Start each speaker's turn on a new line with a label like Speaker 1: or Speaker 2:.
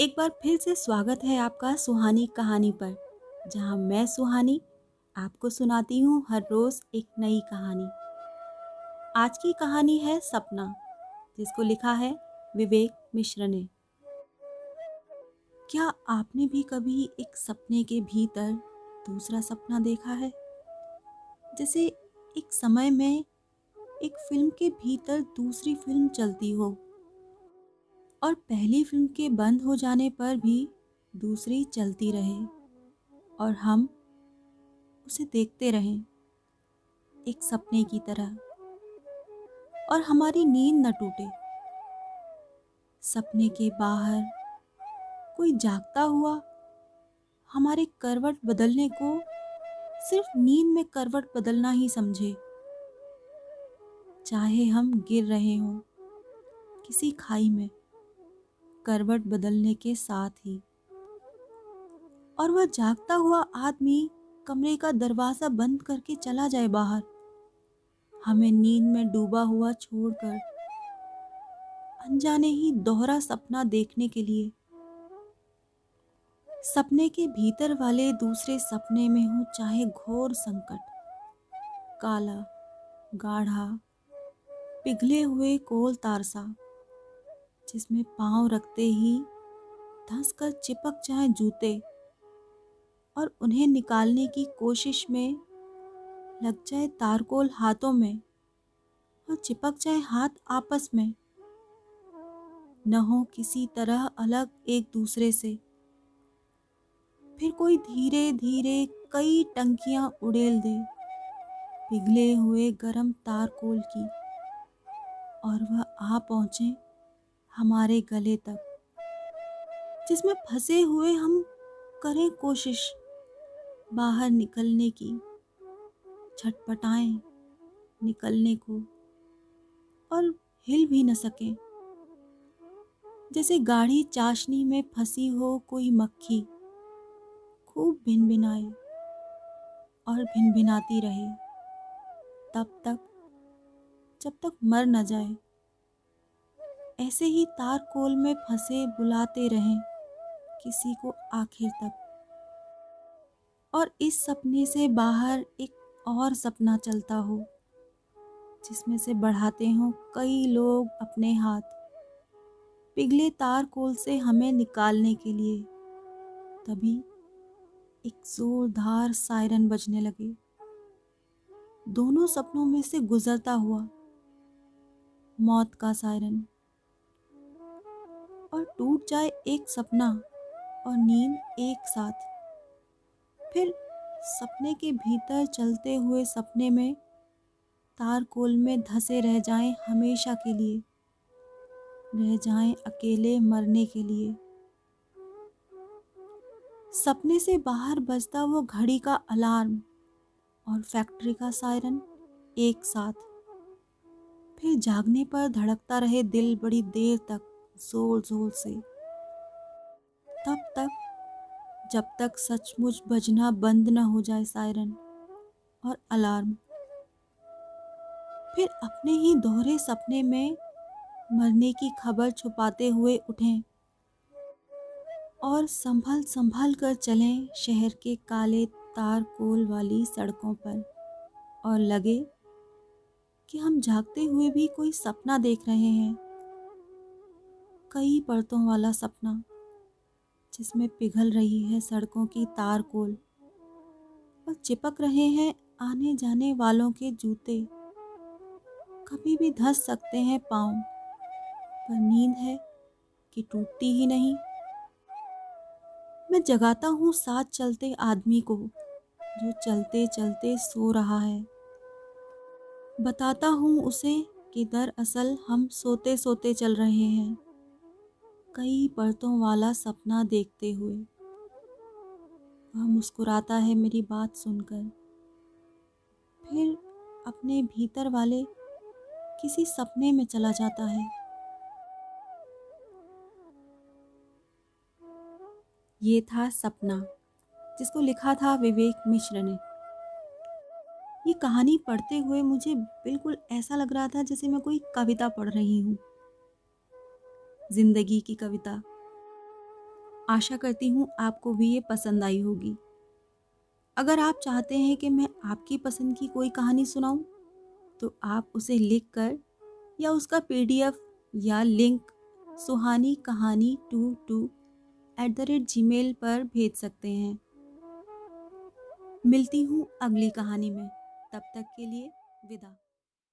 Speaker 1: एक बार फिर से स्वागत है आपका सुहानी कहानी पर, जहाँ मैं सुहानी आपको सुनाती हूँ हर रोज़ एक नई कहानी। आज की कहानी है सपना, जिसको लिखा है विवेक मिश्र ने। क्या आपने भी कभी एक सपने के भीतर दूसरा सपना देखा है? जैसे एक समय में एक फ़िल्म के भीतर दूसरी फ़िल्म चलती हो और पहली फ़िल्म के बंद हो जाने पर भी दूसरी चलती रहे और हम उसे देखते रहें एक सपने की तरह। और हमारी नींद न टूटे। सपने के बाहर कोई जागता हुआ हमारे करवट बदलने को सिर्फ़ नींद में करवट बदलना ही समझे। चाहे हम गिर रहे हों किसी खाई में। करवट बदलने के साथ ही। और वह जागता हुआ आदमी कमरे का दरवाज़ा बंद करके चला जाए बाहर। हमें नींद में डूबा हुआ छोड़कर अनजाने ही दोहरा सपना देखने के लिए। सपने के भीतर वाले दूसरे सपने में हो, चाहे घोर संकट, काला, गाढ़ा, पिघले हुए कोल तारसा। जिसमें पाँव रखते ही धंस कर चिपक जाए जूते और उन्हें निकालने की कोशिश में लग जाए तारकोल हाथों में और चिपक जाए हाथ आपस में। न हो किसी तरह अलग एक दूसरे से। फिर कोई धीरे धीरे कई टंकियाँ उड़ेल दे पिघले हुए गरम तारकोल की और वह आ पहुँचे। हमारे गले तक, जिसमें फंसे हुए हम करें कोशिश बाहर निकलने की, छटपटाएँ निकलने को, और हिल भी न सकें। जैसे गाढ़ी चाशनी में फंसी हो कोई मक्खी, खूब भिन भिनाए और भिन भिनाती रहे, तब तक, जब तक मर न जाए। ऐसे ही तार कोल में फंसे बुलाते रहें किसी को आखिर तक। और इस सपने से बाहर एक और सपना चलता हो, जिसमें से बढ़ाते हों कई लोग अपने हाथ। पिघले तार कोल से हमें निकालने के लिए तभी एक जोरदार सायरन बजने लगे। दोनों सपनों में से गुजरता हुआ मौत का सायरन। और टूट जाए एक सपना और नींद एक साथ। फिर सपने के भीतर चलते हुए सपने में तारकोल में धसे रह जाएँ हमेशा के लिए, रह जाएँ अकेले मरने के लिए। सपने से बाहर बजता वो घड़ी का अलार्म और फैक्ट्री का सायरन एक साथ। फिर जागने पर धड़कता रहे दिल बड़ी देर तक। ज़ोर ज़ोर से। तब तक, जब तक सचमुच बजना बंद न हो जाए सायरन और अलार्म, फिर अपने ही दोहरे सपने में मरने की खबर छुपाते हुए उठें और संभल संभल कर चलें शहर के काले तार कोल वाली सड़कों पर और लगे कि हम जागते हुए भी कोई सपना देख रहे हैं। कई परतों वाला सपना, जिसमें पिघल रही है सड़कों की तार कोल और चिपक रहे हैं आने जाने वालों के जूते। कभी भी धस सकते हैं पाँव, पर नींद है कि टूटती ही नहीं। मैं जगाता हूँ साथ चलते आदमी को, जो चलते चलते सो रहा है। बताता हूँ उसे कि दरअसल हम सोते सोते चल रहे हैं। कई परतों वाला सपना देखते हुए। वह मुस्कुराता है मेरी बात सुनकर। फिर अपने भीतर वाले किसी सपने में चला जाता है। ये था सपना, जिसको लिखा था विवेक मिश्र ने। ये कहानी पढ़ते हुए मुझे बिल्कुल ऐसा लग रहा था जैसे मैं कोई कविता पढ़ रही हूँ। ज़िंदगी की कविता। आशा करती हूँ आपको भी ये पसंद आई होगी। अगर आप चाहते हैं कि मैं आपकी पसंद की कोई कहानी सुनाऊं तो आप उसे लिख कर या उसका पीडीएफ या link Suhani Kahani two two at the rate Gmail पर भेज सकते हैं। मिलती हूँ अगली कहानी में। तब तक के लिए विदा।